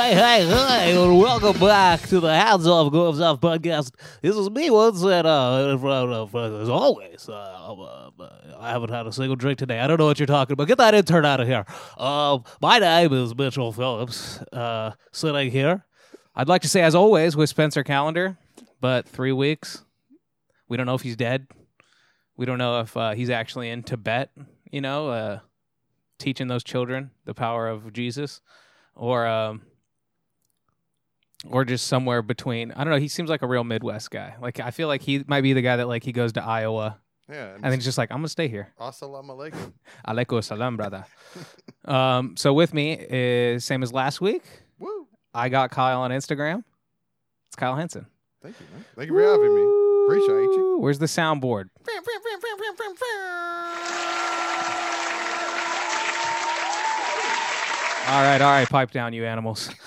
Hey, hey, hey, and welcome back to the Hats Off, Gloves Off podcast. This is me once, and uh, as always, uh, uh, I haven't had a single drink today. I don't know what you're talking about. Get that intern out of here. Uh, my name is Mitchell Phillips, uh, sitting here. I'd like to say, as always, with Spencer Calendar, but three weeks. We don't know if he's dead. We don't know if uh, he's actually in Tibet, you know, uh, teaching those children the power of Jesus, or um, or just somewhere between. I don't know. He seems like a real Midwest guy. Like I feel like he might be the guy that like he goes to Iowa Yeah. and then he's just like, I'm gonna stay here. Assalamu alaikum. Alaikum salam, brother. um, so with me is same as last week. Woo. I got Kyle on Instagram. It's Kyle Henson. Thank you, man. Thank you for having me. Appreciate you. Where's the soundboard? All right, all right, pipe down, you animals.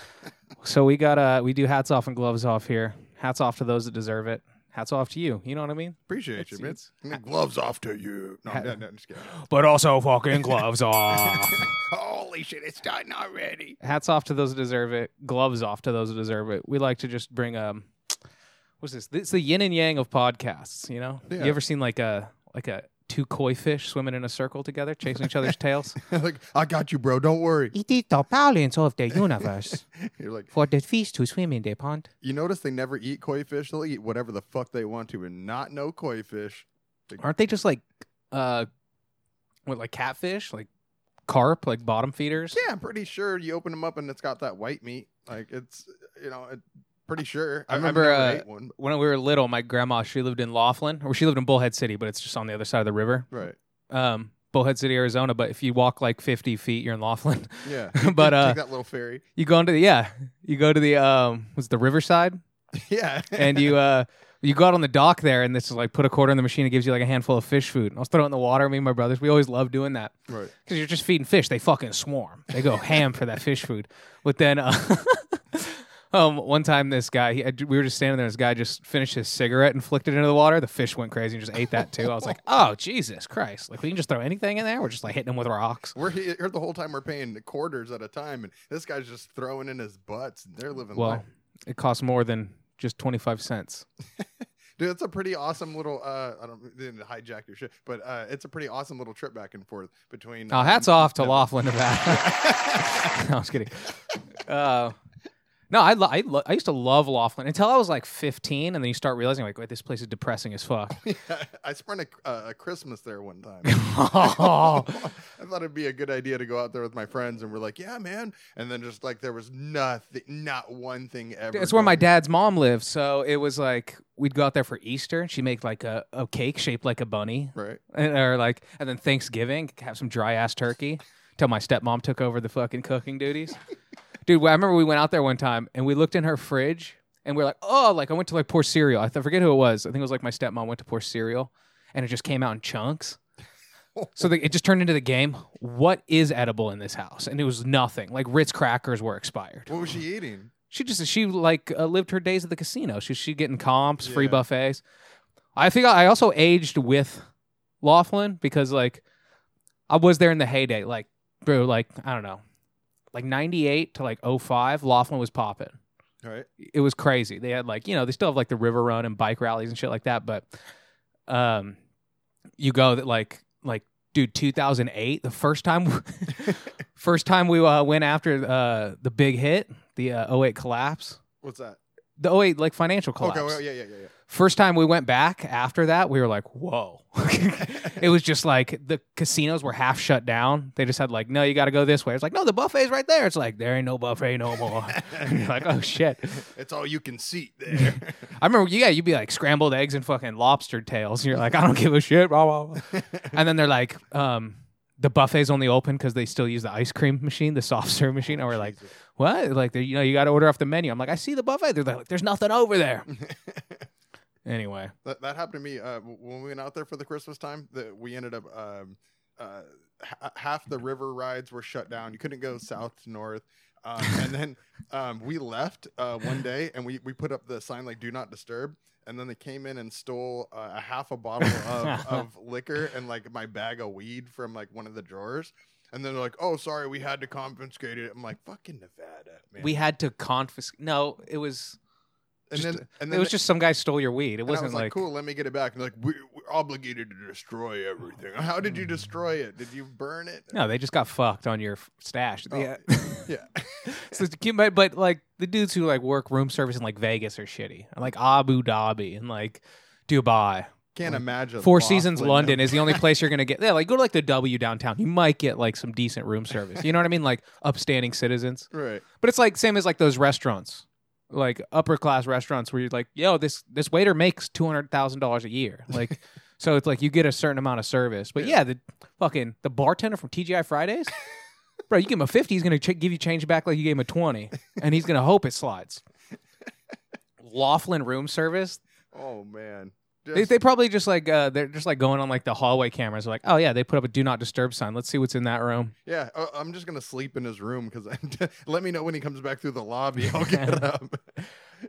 so we got uh we do hats off and gloves off here. Hats off to those that deserve it. Hats off to you. You know what I mean? Appreciate you, man. It's- gloves off to you. No, Ha- no, no, just kidding. But also fucking gloves off. Holy shit, it's done already. Hats off to those that deserve it. Gloves off to those that deserve it. We like to just bring um what's this? It's the yin and yang of podcasts, you know? Yeah. You ever seen like a like a two koi fish swimming in a circle together, chasing each other's tails? like, I got you, bro. Don't worry. It is the balance of the universe You're like, for the fish to swim in the pond. you notice they never eat koi fish. They'll eat whatever the fuck they want to, and not no koi fish. Aren't they just like uh what like catfish? Like carp, like bottom feeders? Yeah, I'm pretty sure you open them up and it's got that white meat. Like it's, you know, it, pretty sure. I I've remember, uh, one. When we were little, my grandma, she lived in Laughlin, or she lived in Bullhead City, but it's just on the other side of the river. Right. um, Bullhead City, Arizona. But if you walk like 50 feet, you're in Laughlin. Yeah. But, uh, take that little ferry. You go into the yeah, you go to the um, what's the Riverside, Yeah. and you uh, you go out on the dock there, and this is like put a quarter in the machine. It gives you like a handful of fish food. And I'll throw it in the water. Me and my brothers, we always love doing that right. because you're just feeding fish. They fucking swarm. They go ham for that fish food. But then. Uh, Um, one time this guy, he, we were just standing there. This guy just finished his cigarette and flicked it into the water. The fish went crazy and just ate that too. I was like, "Oh Jesus Christ! Like we can just throw anything in there. We're just like hitting him with rocks." We're here the whole time. We're paying quarters at a time, and this guy's just throwing in his butts. And they're living Well, life. it costs more than just 25 cents. Dude, it's a pretty awesome little. Uh, I don't didn't hijack your shit, but uh, it's a pretty awesome little trip back and forth between. Oh, um, hats off to. Laughlin, Nevada. no, I was kidding. Uh, no, I, lo- I, lo- I used to love Laughlin until I was like 15, and then you start realizing, like, wait, this place is depressing as fuck. I spent a, uh, a Christmas there one time. oh, I thought it'd be a good idea to go out there with my friends, and we're like, "Yeah, man!" And then just like there was nothing, not one thing ever. it's where my dad's mom lived. So it was like we'd go out there for Easter. and She'd make like a, a cake shaped like a bunny, Right. and, or like, and then Thanksgiving have some dry ass turkey. Till my stepmom took over the fucking cooking duties. Dude, I remember we went out there one time and we looked in her fridge and we are like, oh, like I went to like pour cereal. I th- forget who it was. I think it was like my stepmom went to pour cereal and it just came out in chunks. So the, it just turned into the game. What is edible in this house? And it was nothing. Like Ritz crackers were expired. What was she eating? She just she like uh, lived her days at the casino. She she getting comps, free Yeah. buffets. I think I also aged with Laughlin because like I was there in the heyday. Like bro, like I don't know, like ninety eight to like 05, Laughlin was popping. Right. It was crazy. They had like you know they still have like the river run and bike rallies and shit like that. But um, you go that like like dude, two thousand eight, the first time. First time we uh, went after uh, the big hit, the uh, 08 collapse. What's that? The 08 like financial collapse. Okay. Well, yeah, yeah, yeah, yeah. First time we went back after that, we were like, whoa. it was just like the casinos were half shut down. They just had like, no, you got to go this way. It's like, no, the buffet's right there. It's like, there ain't no buffet no more. you're like, oh shit. It's all you can see there. I remember, yeah, you'd be like scrambled eggs and fucking lobster tails. You're like, I don't give a shit. Blah, blah, blah. and then they're like, um, the buffet's only open because they still use the ice cream machine, the soft serve machine. And we're like, what? Like, you know, you got to order off the menu. I'm like, I see the buffet. They're like, there's nothing over there. Anyway, That, that happened to me uh, when we went out there for the Christmas time. That we ended up um, uh, h- half the river rides were shut down. You couldn't go south to north. Um, and then um, we left uh, one day and we, we put up the sign like "Do not disturb." And then they came in and stole uh, a half a bottle of, of liquor and like my bag of weed from like one of the drawers. and then they're like, "Oh, sorry, we had to confiscate it." I'm like, "Fucking Nevada, man." We had to confiscate. No, it was. And just- then and It was just some guy stole your weed. It wasn't like, like, "Cool, let me get it back." And like, we're, "We're obligated to destroy everything." How did you destroy it? Did you burn it? no, they just got fucked on your stash. Oh, Yeah. Yeah. so but, but like the dudes who like work room service in like Vegas are shitty. And, like Abu Dhabi and like Dubai. Can't imagine. Four Seasons London is the only place you're gonna get. Yeah, like go to like the W downtown. You might get like some decent room service. You know what I mean? Like upstanding citizens. right. But it's like same as like those restaurants, like upper class restaurants where you're like, yo, this this waiter makes two hundred thousand dollars a year. Like, so it's like you get a certain amount of service. But Yeah. yeah, the fucking the bartender from TGI Fridays, bro, you give him a fifty, he's gonna ch- give you change back like you gave him a twenty, and he's gonna hope it slides. Laughlin room service. Oh man. They, Just- they probably just like uh, they're just like going on like the hallway cameras. Like, oh yeah, they put up a do not disturb sign. Let's see what's in that room. yeah, uh, I'm just gonna sleep in his room because let me know when he comes back through the lobby. I'll get up.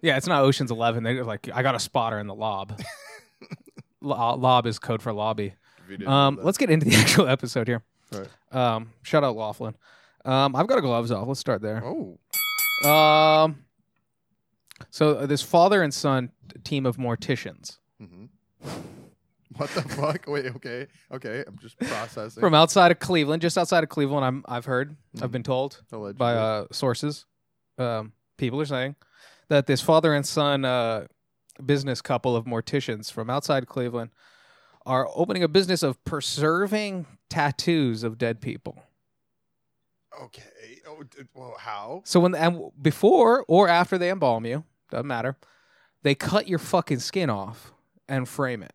Yeah, it's not Ocean's Eleven. They're like, I got a spotter in the lob. Lo- lob is code for lobby. If you didn't know Um, that. let's get into the actual episode here. Right. Um, shout out Laughlin. Um, I've got a gloves off. Let's start there. Oh, Um, so uh, this father and son t- team of morticians what the fuck? Wait, okay, okay. I'm just processing. from outside of Cleveland, just outside of Cleveland. I'm I've heard, I've been told Allegedly. by uh, sources, um, people are saying that this father and son uh, business couple of morticians from outside Cleveland are opening a business of preserving tattoos of dead people. okay. Oh, d- well, how? So when and before or after they embalm you, doesn't matter. They cut your fucking skin off and frame it,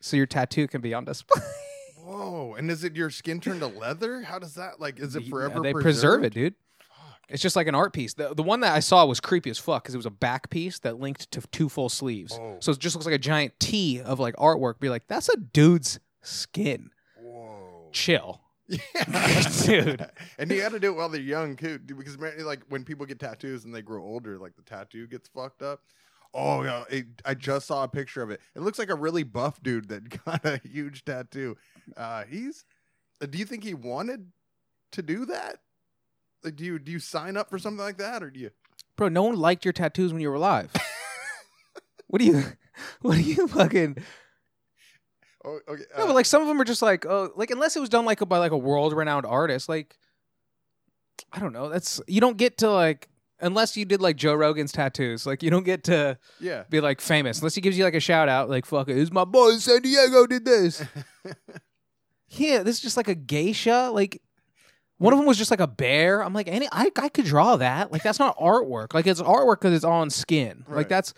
so your tattoo can be on display. Whoa! And is it your skin turned to leather? How does that like? Is it Yeah, forever? they preserved? preserve it, dude. Fuck. It's just like an art piece. The the one that I saw was creepy as fuck because it was a back piece that linked to two full sleeves. Oh. So it just looks like a giant T of like artwork. Be like, that's a dude's skin. Whoa. Chill. Yeah. Dude. and you got to do it while they're young too, dude, because man, like when people get tattoos and they grow older, like the tattoo gets fucked up. Oh yeah, it, I just saw a picture of it. It looks like a really buff dude that got a huge tattoo. Uh, he's. uh, Do you think he wanted to do that? Like, do you do you sign up for something like that, or do you? Bro, no one liked your tattoos when you were alive. what do you what do you fucking Oh, okay. No, uh, but like some of them are just like, oh, like unless it was done like by like a world renowned artist, like I don't know. That's you don't get to like unless you did like Joe Rogan's tattoos, like you don't get to yeah. be like famous unless he gives you like a shout out, like fuck it, it's my boy San Diego did this. yeah, this is just like a geisha, like. One of them was just like a bear. I'm like, any, I, I could draw that. Like, that's not artwork. Like, it's artwork because it's on skin. Right. Like, that's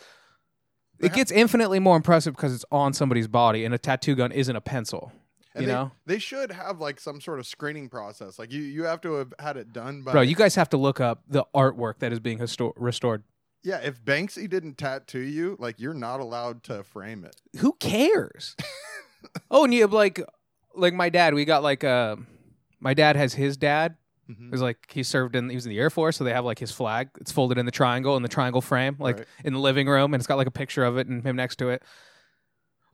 it gets infinitely more impressive because it's on somebody's body, and a tattoo gun isn't a pencil. And you they, know? they should have like some sort of screening process. Like you, you have to have had it done by. Bro, you guys have to look up the artwork that is being histo- restored. yeah, if Banksy didn't tattoo you, like you're not allowed to frame it. Who cares? oh, and you have like, like my dad. We got like, uh, my dad has his dad. Mhm. Was like he served in he was in the Air Force, so they have like his flag. It's folded in the triangle in the triangle frame, like Right. in the living room, and it's got like a picture of it and him next to it.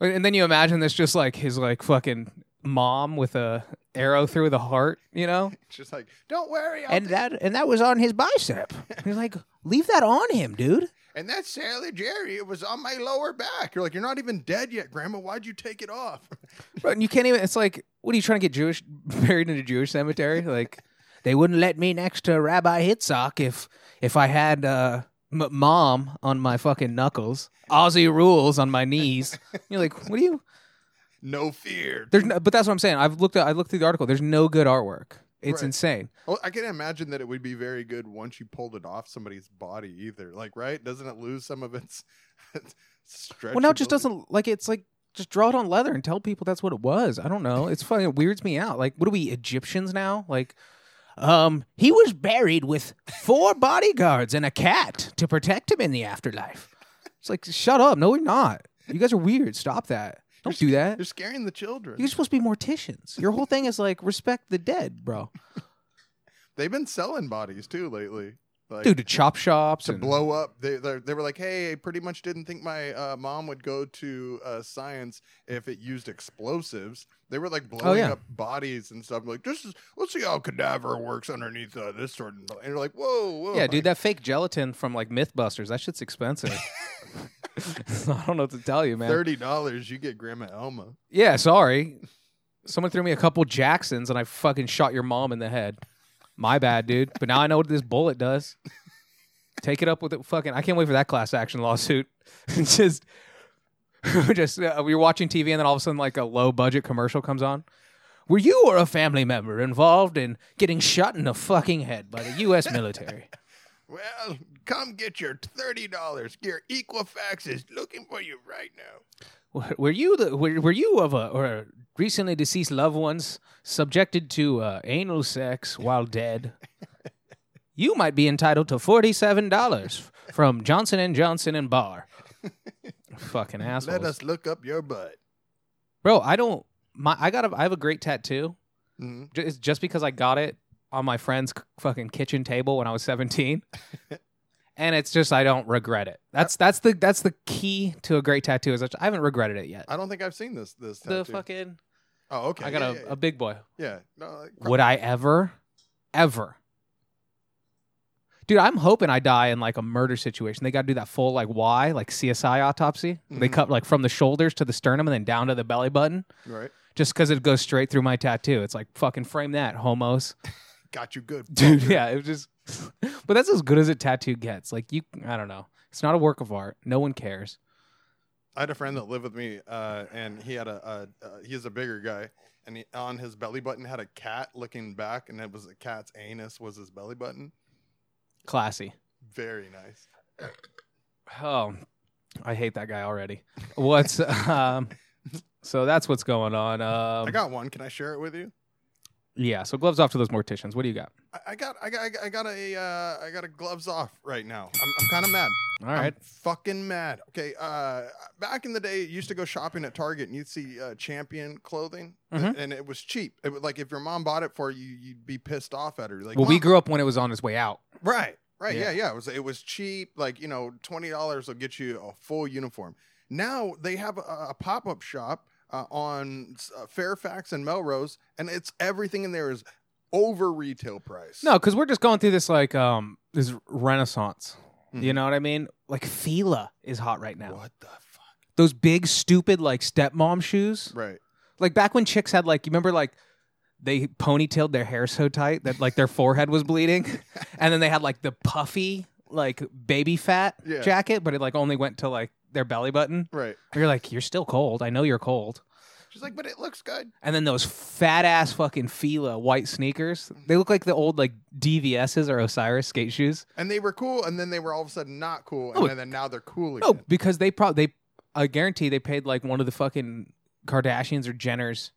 And then you imagine this just like his like fucking mom with a arrow through the heart, you know? It's just like, don't worry. I'll And take- that and that was on his bicep. He's like, leave that on him, dude. and that's Sally Jerry. It was on my lower back. You're like, you're not even dead yet, Grandma. Why'd you take it off? Bro, and you can't even. It's like, what are you trying to get Jewish buried in a Jewish cemetery? Like, they wouldn't let me next to Rabbi Hitzak if if I had uh, m- mom on my fucking knuckles, Aussie rules on my knees. You're like, what do you? No fear. There's no, but that's what I'm saying. I've looked at I looked through the article. There's no good artwork. It's Right. insane. Well, I can imagine that it would be very good once you pulled it off somebody's body, either. Like, right? Doesn't it lose some of its stretch? Well, now it just doesn't like it's like just draw it on leather and tell people that's what it was. I don't know. It's fucking it weirds me out. Like, what are we Egyptians now? Like, um, he was buried with four bodyguards and a cat to protect him in the afterlife. It's like, shut up. No, we're not. You guys are weird. Stop that. Don't do that. You're scaring the children. You're supposed to be morticians. Your whole thing is like respect the dead, bro. They've been selling bodies too lately. Like, dude, to chop shops to and blow up. They they were like, hey, I pretty much didn't think my uh, mom would go to uh, science if it used explosives. They were like blowing Oh, yeah. up bodies and stuff. Like, this is let's see how cadaver works underneath uh, this sort of. And you're like, whoa, whoa, Yeah, dude, that fake gelatin from like MythBusters, that shit's expensive. I don't know what to tell you, man. thirty dollars, you get Grandma Elma. Yeah, sorry. Someone threw me a couple Jacksons and I fucking shot your mom in the head. My bad, dude. But now I know what this bullet does. Take it up with it. Fucking, I can't wait for that class action lawsuit. Just, just uh, were watching TV and then all of a sudden, like a low budget commercial comes on. Were you or a family member involved in getting shot in the fucking head by the U.S. military? Well, come get your thirty dollars. Your Equifax is looking for you right now. Were- you the were, were you of a or a recently deceased loved ones subjected to uh, anal sex while dead? You might be entitled to forty seven dollars from Johnson and Johnson and Barr. Fucking assholes, Let us look up your butt. bro. I don't. My I got a I have a great tattoo. Mhm. It's just because I got it on my friend's c- fucking kitchen table when I was seventeen. And it's just I don't regret it. That's that's the that's the key to a great tattoo. Is that I haven't regretted it yet. I don't think I've seen this. This The tattoo. fucking Oh, okay. I got yeah, a, yeah, a big boy. yeah. yeah. No, like, Would I ever, ever? Dude, I'm hoping I die in like a murder situation. They got to do that full like why, like CSI autopsy. They Mhm. cut like from the shoulders to the sternum and then down to the belly button, right? just because it goes straight through my tattoo. It's like fucking frame that, homos, Got you good, dude. Yeah, it was just. but that's as good as a tattoo gets. Like you, I don't know. It's not a work of art. No one cares. I had a friend that lived with me, uh, and he had a, a uh, he's a bigger guy, and he, on his belly button had a cat looking back, and it was the cat's anus was his belly button. Classy. Very nice. Oh, I hate that guy already. What's um? So that's what's going on. Um, I got one. Can I share it with you? Yeah, so gloves off to those morticians. What do you got? I, I got I got I got a uh, I got a gloves off right now. I'm, I'm kind of mad. All right. I'm fucking mad. Okay, uh, back in the day, you used to go shopping at Target and you'd see uh, Champion clothing, Mhm. and it was cheap. It was like if your mom bought it for you, you'd be pissed off at her. Like, well, we "Mom, grew up when it was on its way out. Right, right, Yeah. yeah. yeah, It was it was cheap. Like you know, twenty dollars will get you a full uniform. Now they have a, a pop up shop uh, on uh, Fairfax and Melrose, and it's everything in there is over retail price. No, because we're just going through this like um this renaissance. You Mhm. know what I mean? Like Fila is hot right now. what the fuck? Those big stupid like stepmom shoes. Right. Like back when chicks had like you remember like they ponytailed their hair so tight that like their forehead was bleeding, and then they had like the puffy like baby fat Yeah. jacket, but it like only went to like their belly button. Right. You're like, you're still cold. I know you're cold. She's like, but it looks good. And then those fat ass fucking Fila white sneakers. Mm. They look like the old like DVS's or Osiris skate shoes. And they were cool, and then they were all of a sudden not cool, and Oh. then now they're cool No, again. because they probably they I guarantee they paid like one of the fucking Kardashians or Jenners.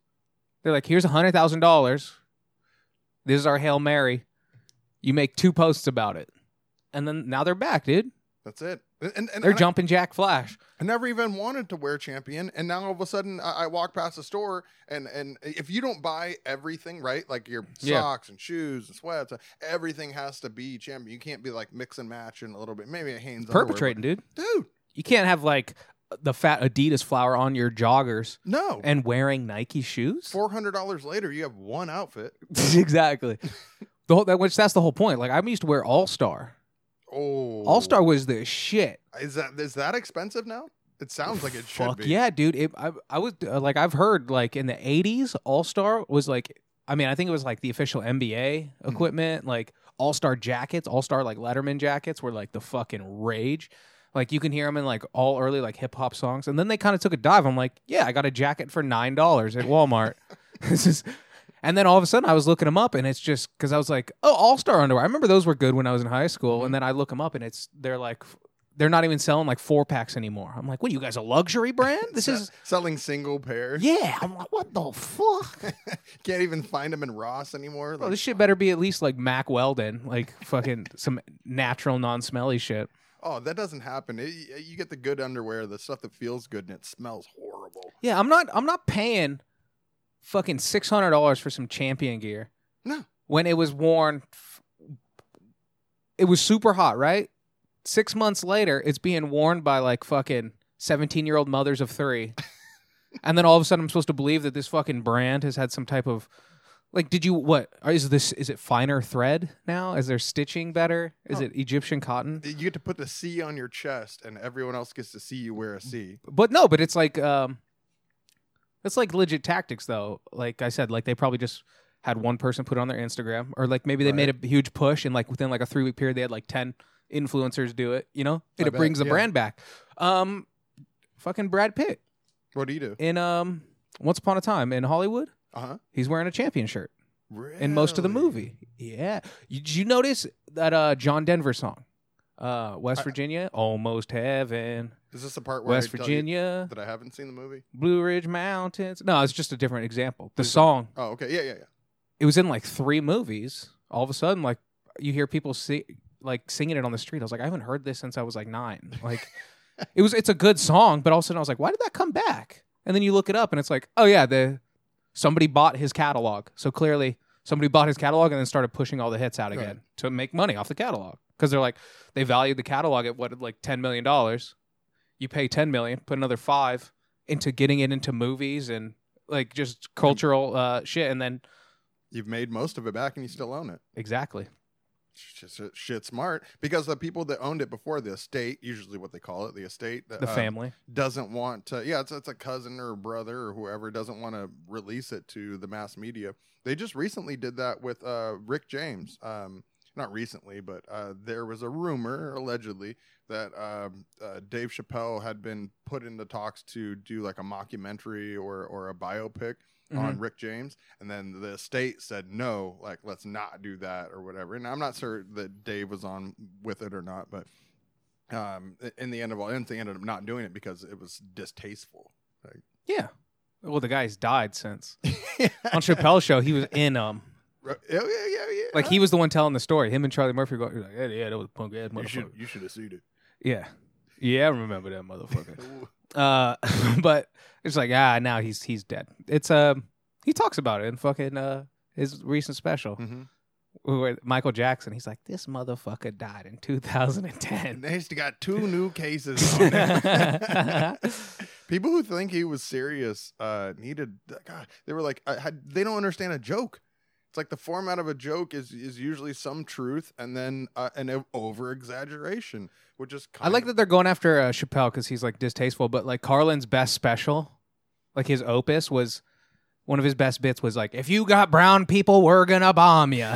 They're like, here's a hundred thousand dollars. This is our Hail Mary. You make two posts about it. And then now they're back, dude. That's it. And, and, They're I, jumping Jack Flash. I never even wanted to wear Champion, and now all of a sudden I, I walk past the store, and and if you don't buy everything right, like your Yeah. socks and shoes and sweats, everything has to be Champion. You can't be like mix and match and a little bit, maybe a Hanes underwear, Perpetrating, dude. dude. You can't have like the fat Adidas flower on your joggers No, and wearing Nike shoes. four hundred dollars later, you have one outfit. exactly. The whole, that, which that's the whole point. Like I used to wear All Star. Oh, All Star was the shit. is that is that expensive now? It sounds like it should Fuck be. yeah, dude. It, I, I was uh, like, I've heard like in the '80s, All Star was like, I mean, I think it was like the official NBA Hmm. equipment, like All Star jackets, All Star like Letterman jackets were like the fucking rage. Like you can hear them in like all early like hip hop songs, and then they kind of took a dive. I'm like, yeah, I got a jacket for nine dollars at Walmart. this is, and then all of a sudden I was looking them up, and it's just because I was like, oh, All Star underwear. I remember those were good when I was in high school, Mm-hmm. and then I look them up, and it's they're like. They're not even selling like four packs anymore. I'm like, what? are You guys a luxury brand? This is selling single pairs. yeah. I'm like, what the fuck? Can't even find them in Ross anymore. Bro, Like, this shit better be at least like Mack Weldon, like fucking some natural, non-smelly shit. oh, that doesn't happen. It, you get the good underwear, the stuff that feels good, and it smells horrible. Yeah, I'm not. I'm not paying fucking six hundred dollars for some champion gear. No. When it was worn it was super hot, right? Six months later, it's being worn by like fucking 17 year old mothers of three. and then all of a sudden, I'm supposed to believe that this fucking brand has had some type of. Like, did you what? Is this is it finer thread now? Is there stitching better? Is Oh. it Egyptian cotton? You get to put the C on your chest, and everyone else gets to see you wear a C. But no, but it's like um, it's like legit tactics though. Like I said, like they probably just had one person put it on their Instagram, or like maybe they made a huge push, and like within like a three week period, they had like ten influencers do it. You know, and I it bet, brings the yeah. brand back. Um, fucking Brad Pitt What do you do? in um, Once Upon a Time in Hollywood, Uh huh. he's wearing a champion shirt in most of the movie. Yeah, you, did you notice that uh John Denver song, uh West I- Virginia, Almost Heaven, Is this the part where West I Virginia. that I haven't seen the movie? Blue Ridge Mountains. No, it's just a different example. The song, Oh, okay. Yeah, yeah, yeah. it was in like three movies. All of a sudden, like you hear people see, like singing it on the street. I was like, I haven't heard this since I was like nine. Like it was, it's a good song, but all of a sudden I was like, why did that come back? And then you look it up, and it's like, oh yeah, the somebody bought his catalog. So clearly, somebody bought his catalog and then started pushing all the hits out again Right. to make money off the catalog because they're like, they valued the catalog at what like ten million dollars. You pay ten million, put another five into getting it into movies and like just cultural uh, shit, and then You've made most of it back, and you still own it. exactly. Shit, shit, smart because the people that owned it before the estate, usually what they call it, the estate, the uh, family. doesn't want to. Yeah, it's, it's a cousin or a brother or whoever doesn't want to release it to the mass media. They just recently did that with uh, Rick James. Um, not recently, but uh, there was a rumor allegedly that um, uh, Dave Chappelle had been put into talks to do like a mockumentary or or a biopic on Rick James, and then the estate said no, like let's not do that or whatever. And I'm not sure that Dave was on with it or not, but um, in the end of all, ends, they ended up not doing it because it was distasteful. Yeah. Well, the guy's died since on Chappelle's show. He was in um, yeah, yeah, yeah, yeah. like he was the one telling the story. Him and Charlie Murphy go, like, yeah, yeah, that was a punk ass You should motherfucker. you should have seen it. Yeah, yeah, I remember that motherfucker. uh, but it's like ah, now he's he's dead. It's um, he talks about it in fucking uh his recent special. hmm where Michael Jackson, he's like, this motherfucker died in 2010. They just got two new cases on him. People who think he was serious uh, needed. God, they were like, I had, they don't understand a joke. It's like the format of a joke is is usually some truth and then uh, an over exaggeration, which is. I like that they're going after uh, Chappelle because he's like distasteful, but like Carlin's best special, like his opus was one of his best bits was like, if you got brown people, we're gonna bomb you.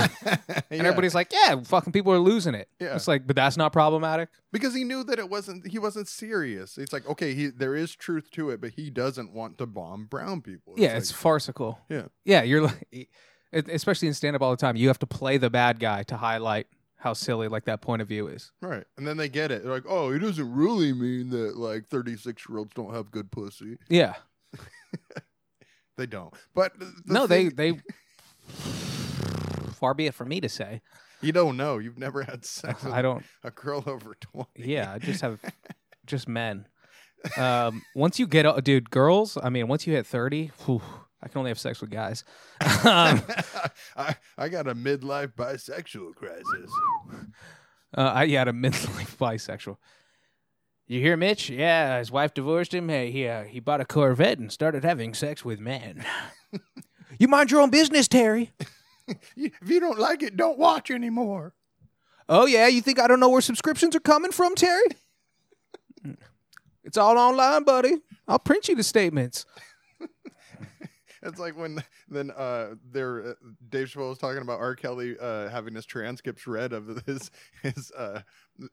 And everybody's like, yeah, fucking people are losing it. Yeah. It's like, but that's not problematic. because he knew that it wasn't. He wasn't serious. It's like okay, he there is truth to it, but he doesn't want to bomb brown people. yeah, like- it's farcical. Yeah. Yeah, you're like, it- especially in stand up all the time, you have to play the bad guy to highlight how silly like that point of view is. Right. And then they get it. They're like, oh, it doesn't really mean that like 36 year olds don't have good pussy. Yeah. They don't. But the no, they thing- they. Far be it from me to say. You don't know. You've never had sex with I don't. a girl over 20. Yeah, I just have just men. Um, once you get, dude, girls. I mean, once you hit thirty, whew, I can only have sex with guys. um, I, I got a midlife bisexual crisis. uh, I yeah, a midlife bisexual. You hear Mitch? Yeah, his wife divorced him. Hey, he uh, he bought a Corvette and started having sex with men. you mind your own business, Terry. If you don't like it, don't watch anymore. Oh yeah, you think I don't know where subscriptions are coming from, Terry? it's all online, buddy. I'll print you the statements. It's like when then uh there uh, Dave Chappelle was talking about R. Kelly uh having his transcripts read of his his uh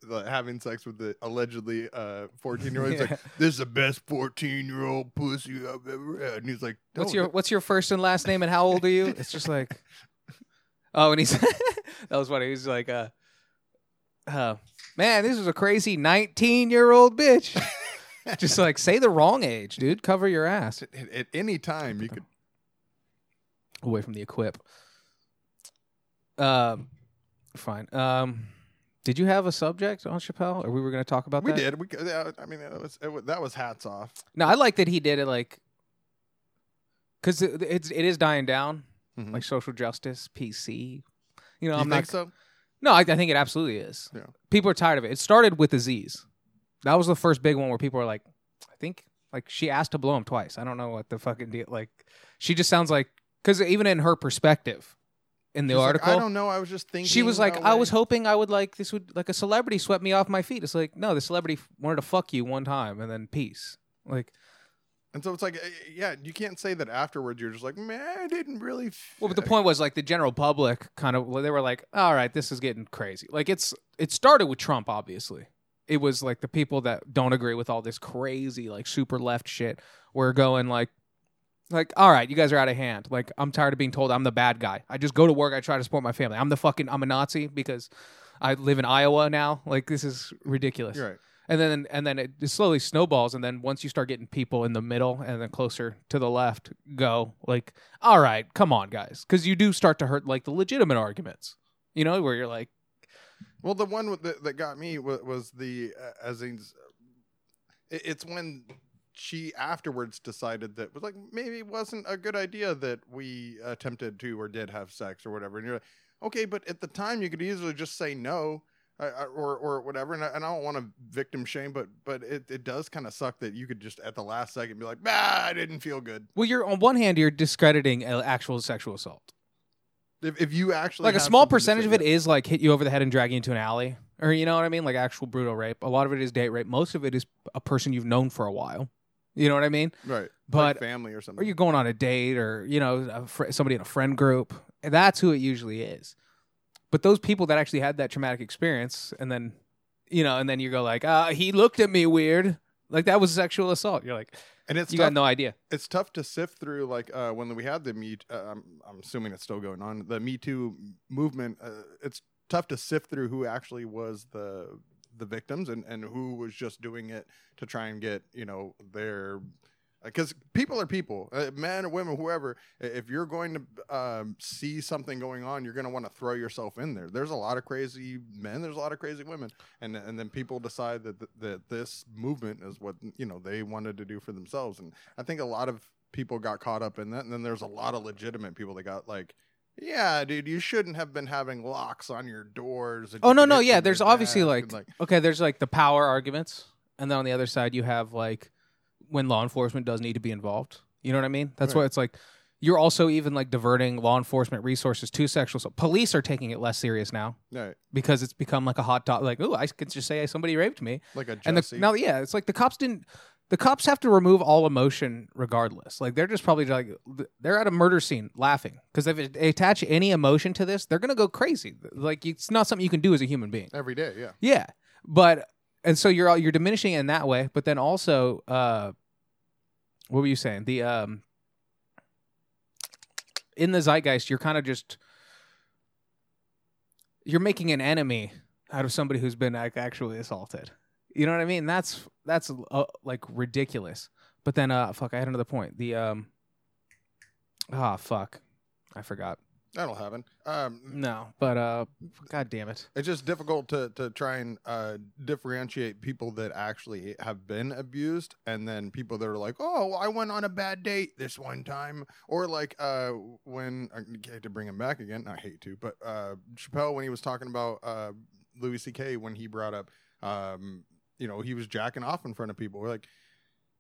the- having sex with the allegedly uh 14 year old. He's Yeah. like, This is the best 14 year old pussy I've ever had. And he's like, What's "No, your What's your first and last name and how old are you? It's just like, oh, and he's that was funny. He's like, uh, uh, man, this is a crazy nineteen year old bitch. just like say the wrong age, dude. Cover your ass. at, at any time you could Away from the equip. Um, fine. Um, did you have a subject on Chappelle, or we were going to talk about we that? did we I mean it was, it that was hats off No, I like that he did it like, because it, it's it is dying down, Mhm. like social justice, PC. You know, you I'm think not so No, I, I think it absolutely is. Yeah. People are tired of it. It started with Aziz. That was the first big one where people are like, I think like she asked to blow him twice. I don't know what the fucking deal. Like she just sounds like because even in her perspective in the She's like, article, I don't know. I was just thinking. she was like, I was hoping I would like this would like a celebrity swept me off my feet. It's like no, the celebrity f- wanted to fuck you one time and then peace. Like And so it's like, uh, yeah, you can't say that afterwards. You're just like, man, I didn't really. f- Well, but the point was like the general public kind of well, they were like, all right, this is getting crazy. Like it's it started with Trump, obviously. It was like the people that don't agree with all this crazy like super left shit were going like like all right, you guys are out of hand. Like I'm tired of being told I'm the bad guy. I just go to work, I try to support my family. I'm the fucking I'm a Nazi because I live in Iowa now. Like this is ridiculous You're right. and then and then it just slowly snowballs and then once you start getting people in the middle and then closer to the left go like all right come on guys because you do start to hurt like the legitimate arguments you know where you're like Well, the one that got me was, was the uh. It, it's when she afterwards decided that was like maybe it wasn't a good idea that we attempted to or did have sex or whatever. And you're like, okay, but at the time you could easily just say no. uh, uh, Or, or whatever, and I, and I don't want to victim shame, but but it, it does kind of suck that you could just at the last second be like, "Bah, I didn't feel good." well you're on one hand you're discrediting uh, actual sexual assault If, if you actually like a small percentage of it yeah. like hit you over the head and drag you into an alley or you know what i mean like actual brutal rape a lot of it is date rape most of it is a person you've known for a while you know what i mean? Right, but- like family or something. or you're going on a date or you know a fr- somebody in a friend group. That's who it usually is. But those people that actually had that traumatic experience and then you know and then you go like uh he looked at me weird. Like that was sexual assault. You're like and it's you tough, got no idea. it's tough to sift through like uh, when we had the me uh, I'm, I'm assuming it's still going on the me too movement uh, it's tough to sift through who actually was the the victims and and who was just doing it to try and get you know their because people are people uh, men or women whoever if you're going to um, see something going on you're going to want to throw yourself in there. There's a lot of crazy men there's a lot of crazy women and and then people decide that th- that this movement is what you know they wanted to do for themselves and i think a lot of people got caught up in that and then there's a lot of legitimate people that got like yeah dude you shouldn't have been having locks on your doors oh no no yeah there's obviously desk," like, okay there's like the power arguments and then on the other side you have like when law enforcement does need to be involved you know what i mean that's Right. why it's like you're also even like diverting law enforcement resources to sexual assault police are taking it less serious now right, because it's become like a hot topic. Like, oh, I could just say somebody raped me, like a and the, now, yeah, it's like the cops didn't. The cops have to remove all emotion regardless. Like they're just probably like they're at a murder scene laughing because if they attach any emotion to this, they're gonna go crazy. Like it's not something you can do as a human being. every day yeah Yeah, but and so you're you're diminishing it in that way, but then also, uh, what were you saying? The um, in the zeitgeist, you're kind of just you're making an enemy out of somebody who's been like, actually assaulted. You know what I mean? That's that's uh, like ridiculous. But then, uh, fuck, I had another point. The um, ah, fuck, I forgot. that'll happen um No, but uh, god damn it. it's just difficult to to try and uh, differentiate people that actually have been abused and then people that are like oh i went on a bad date this one time or like uh when i hate to bring him back again i hate to but uh chappelle when he was talking about uh louis ck when he brought up um you know he was jacking off in front of people we're like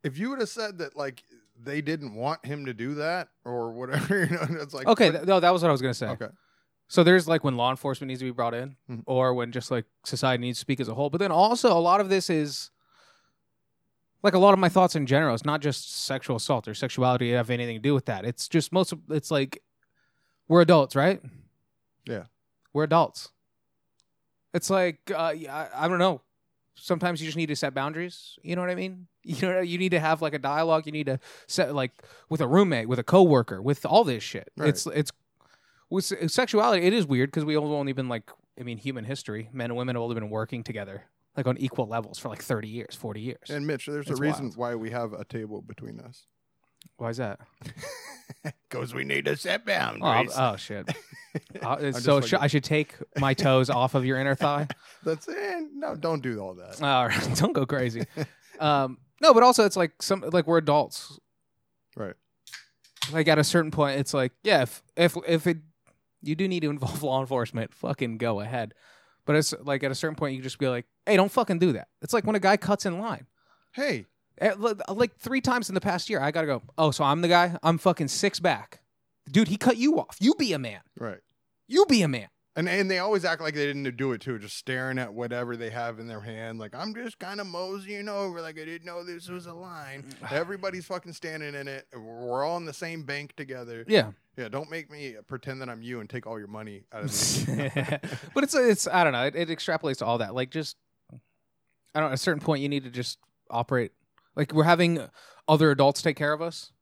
if you would have said that like they didn't want him to do that or whatever you know it's like Okay, th- no, that was what I was gonna say. okay So there's like when law enforcement needs to be brought in, Mhm. or when just like society needs to speak as a whole. But then also a lot of this is like a lot of my thoughts in general. It's not just sexual assault or sexuality have anything to do with that. It's just most of it's like we're adults, right? Yeah. we're adults. It's like uh, yeah, I, I don't know. Sometimes you just need to set boundaries. You know what I mean? You know, you need to have like a dialogue. You need to set like with a roommate, with a coworker, with all this shit. Right. It's it's with sexuality. It is weird because we all only been like I mean, human history, men and women have only been working together like on equal levels for like thirty years, forty years. and mitch there's It's a reason wild. why we have a table between us Why is that? Because we need to set Oh, boundaries. oh shit. Uh, so sh- I should take my toes off of your inner thigh. That's it. No, don't do all that. All right, don't go crazy. Um, no, but also it's like some like we're adults. Right. Like at a certain point, it's like yeah, if if if it you do need to involve law enforcement, fucking go ahead. But it's like at a certain point, you just be like, hey, don't fucking do that. It's like when a guy cuts in line. Hey, Eh, like three times in the past year, I gotta go. Oh, so I'm the guy. I'm fucking six back, dude. He cut you off. You be a man. right. You be a man. And and they always act like they didn't do it too, just staring at whatever they have in their hand. Like I'm just kind of moseying over, like I didn't know this was a line. Everybody's fucking standing in it. We're all in the same bank together. Yeah. Yeah, don't make me pretend that I'm you and take all your money out of me. but it's it's I don't know. It, it extrapolates to all that. Like just I don't. At a certain point, you need to just operate like we're having other adults take care of us.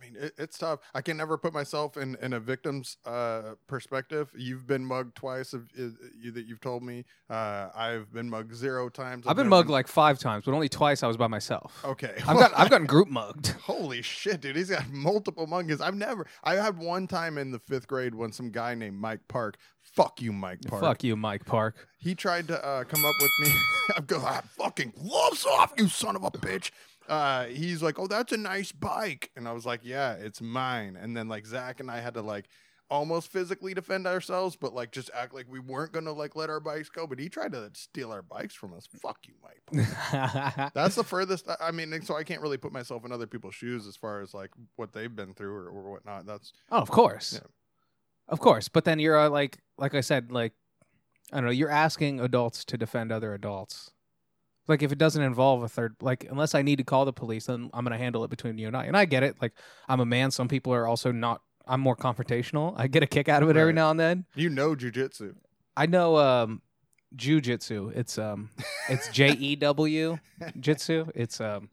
I mean, it, it's tough. I can never put myself in, in a victim's uh, perspective. You've been mugged twice, of, uh, you, that you've told me. Uh, I've been mugged zero times. I've been mugged like five times, but only twice I was by myself. Okay, I've got I've gotten group mugged. Holy shit, dude! He's got multiple muggings. I've never. I had one time in the fifth grade when some guy named Mike Park. Fuck you, Mike Park. Fuck you, Mike Park. He tried to uh, come up with me. I'm going, ah, fucking gloves off, you son of a bitch. Uh, he's like, oh, that's a nice bike, and I was like, yeah, it's mine. And then like Zach and I had to like almost physically defend ourselves, but like just act like we weren't gonna like let our bikes go. But he tried to steal our bikes from us. Fuck you, Mike. That's the furthest. I mean, so I can't really put myself in other people's shoes as far as like what they've been through or, or whatnot. That's oh, of course, Yeah. of course. But then you're uh, like like I said, like I don't know. You're asking adults to defend other adults. Like if it doesn't involve a third, like unless I need to call the police, then I'm gonna handle it between you and I. And I get it. Like I'm a man. Some people are also not. I'm more confrontational. I get a kick out of it every Right. now and then. you know jujitsu. I know um jujitsu. It's um it's J E W jitsu. It's um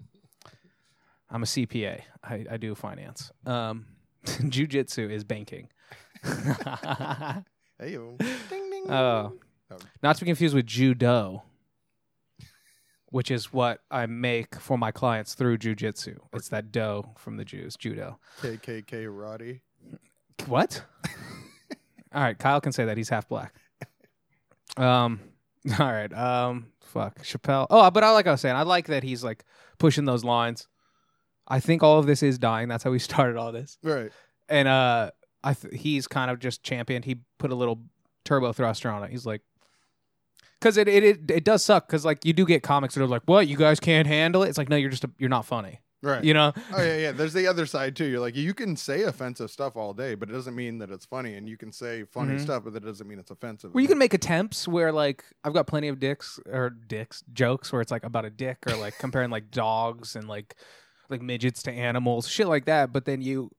I'm a CPA. I, I do finance. Um jujitsu is banking. Hey yo. Ding ding. Oh. Oh. Not to be confused with judo, which is what I make for my clients through jujitsu. It's that dough from the Jews, judo. KKK Roddy. What? all right, Kyle can say that he's half black. Um, all right. Um, fuck Chappelle. Oh, but I like I was saying, I like that he's like pushing those lines. I think all of this is dying. That's how we started all this. Right. And uh, I th- he's kind of just championed. He put a little turbo thruster on it. He's like, because it, it it it does suck. Because like you do get comics that are like, what? You guys can't handle it. It's like no, you're just a, you're not funny. Right. You know. Oh yeah, yeah. There's the other side too. You're like you can say offensive stuff all day, but it doesn't mean that it's funny. And you can say funny Mhm. stuff, but that doesn't mean it's offensive. Where you can make attempts where like I've got plenty of dicks or dicks jokes where it's like about a dick or like comparing like dogs and like like midgets to animals, shit like that. But then you,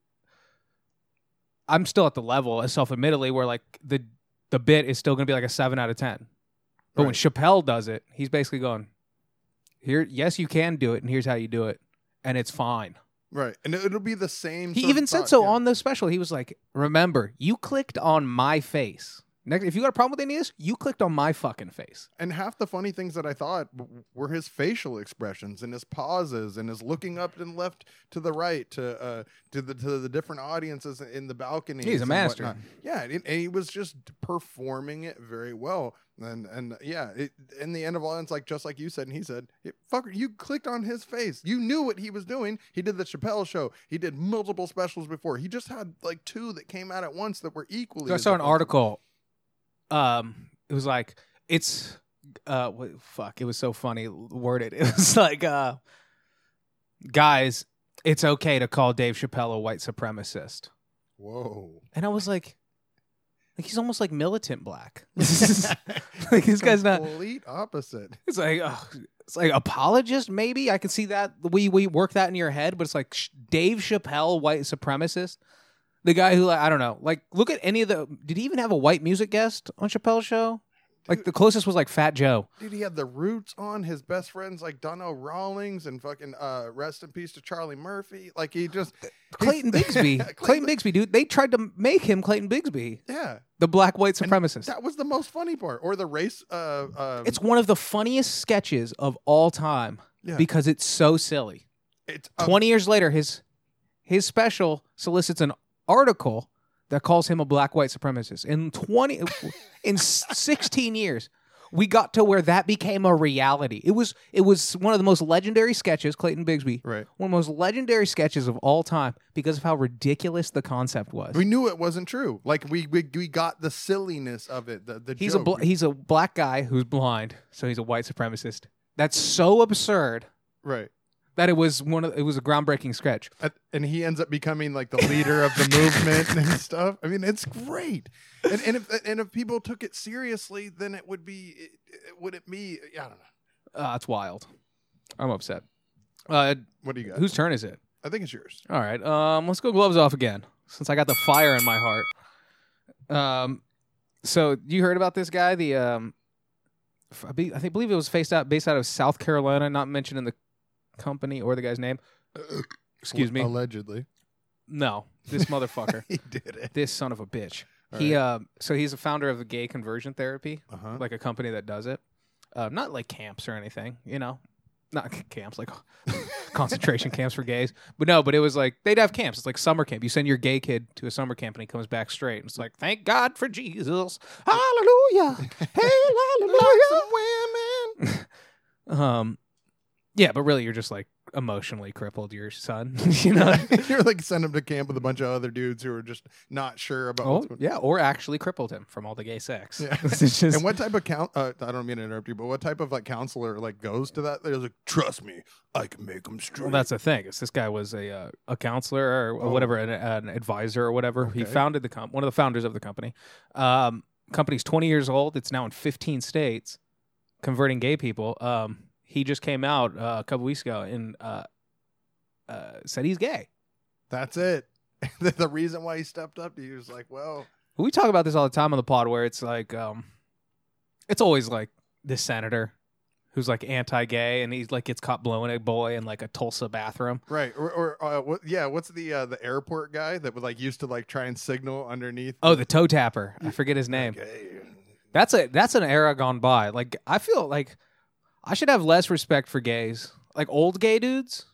I'm still at the level, self admittedly, where like the the bit is still gonna be like a seven out of ten. But when Chappelle does it, he's basically going, here, yes, you can do it, and here's how you do it, and it's fine. right, and it- it'll be the same. He even said thought, so yeah. on the special. He was like, "Remember, you clicked on my face. Next, if you got a problem with any of this, you clicked on my fucking face." And half the funny things that I thought w- were his facial expressions and his pauses and his looking up and left to the right to uh to the to the different audiences in the balcony. He's a master. Yeah, and, and he was just performing it very well. And and yeah, it, in the end of all, it's like just like you said, and he said, "Hey, "Fucker, you clicked on his face. You knew what he was doing. He did the Chappelle show. He did multiple specials before. He just had like two that came out at once that were equally." So I saw an article. Um, it was like it's uh, what, fuck. It was so funny worded. It was like, uh, guys, it's okay to call Dave Chappelle a white supremacist, Whoa. and I was like, like he's almost like militant black. like this guy's not. complete opposite. It's like ugh, it's like apologist. Maybe I can see that we we work that in your head, but it's like sh- Dave Chappelle, white supremacist, the guy who I don't know. Like look at any of the. Did he even have a white music guest on Chappelle's show? Like the closest was like Fat Joe. Dude, he had the roots on his best friends like Donnell Rawlings and fucking uh rest in peace to Charlie Murphy. Like he just Clayton Bigsby. Clayton Bigsby, dude. They tried to make him Clayton Bigsby, Yeah. the black white And supremacist. That was the most funny part. Or the race uh uh it's one of the funniest sketches of all time yeah. because it's so silly. it's uh, 20 years later his his special solicits an article that calls him a black white supremacist in 20 in 16 years we got to where that became a reality. It was it was one of the most legendary sketches, Clayton Bigsby. Right. One of the most legendary sketches of all time because of how ridiculous the concept was. We knew it wasn't true. Like we we, we got the silliness of it. The the he's a bl- he's a black guy who's blind, so he's a white supremacist. That's so absurd right. That it was one of it was a groundbreaking sketch. At- and he ends up becoming like the leader of the movement and stuff. I mean, it's great. And, and if and if people took it seriously, then it would be it, it- would it be? I don't know. Uh, it's wild. I'm upset. Uh, What do you got? whose turn is it? I think it's yours. All right. Um, let's go gloves off again, since I got the fire in my heart. Um, so you heard about this guy? The um, I, be, I think believe it was faced out based out of South Carolina, not mentioned in the company or the guy's name. Excuse me. Allegedly, No, this motherfucker, he did it. this son of a bitch. All he right. uh, so he's a founder of the Gay Conversion Therapy, Uh-huh. like a company that does it. Uh, not like camps or anything, you know, not camps like concentration camps for gays. But no, but it was like they'd have camps. It's like summer camp. You send your gay kid to a summer camp and he comes back straight. And it's like, thank God for Jesus, Hallelujah, hey, Hallelujah. women. Um, yeah, but really, you're just like emotionally crippled. Your son, you know. You're like send him to camp with a bunch of other dudes who are just not sure about Oh yeah, or actually crippled him from all the gay sex. Yeah. Just- And what type of count? Uh, I don't mean to interrupt you, but what type of like counselor like goes to that? They're like, trust me, I can make him straight. Well, that's the thing. Is this guy was a uh, a counselor or, Oh. whatever, an, an advisor or whatever. He founded the comp, one of the founders of the company. Um, company's twenty years old. It's now in fifteen states, converting gay people. Um, he just came out uh, a couple weeks ago and uh, uh, said he's gay. That's it. the, reason why he stepped up, to he was like, well, We talk about this all the time on the pod, where it's like, um, it's always like this senator who's like anti-gay, and he's like gets caught blowing a boy in like a Tulsa bathroom. right, or, or uh, what? Yeah, what's the uh, the airport guy that would like used to like try and signal underneath? Oh, the toe tapper. I forget his name. Okay. That's a that's an era gone by. Like I feel like I should have less respect for gays. Like old gay dudes,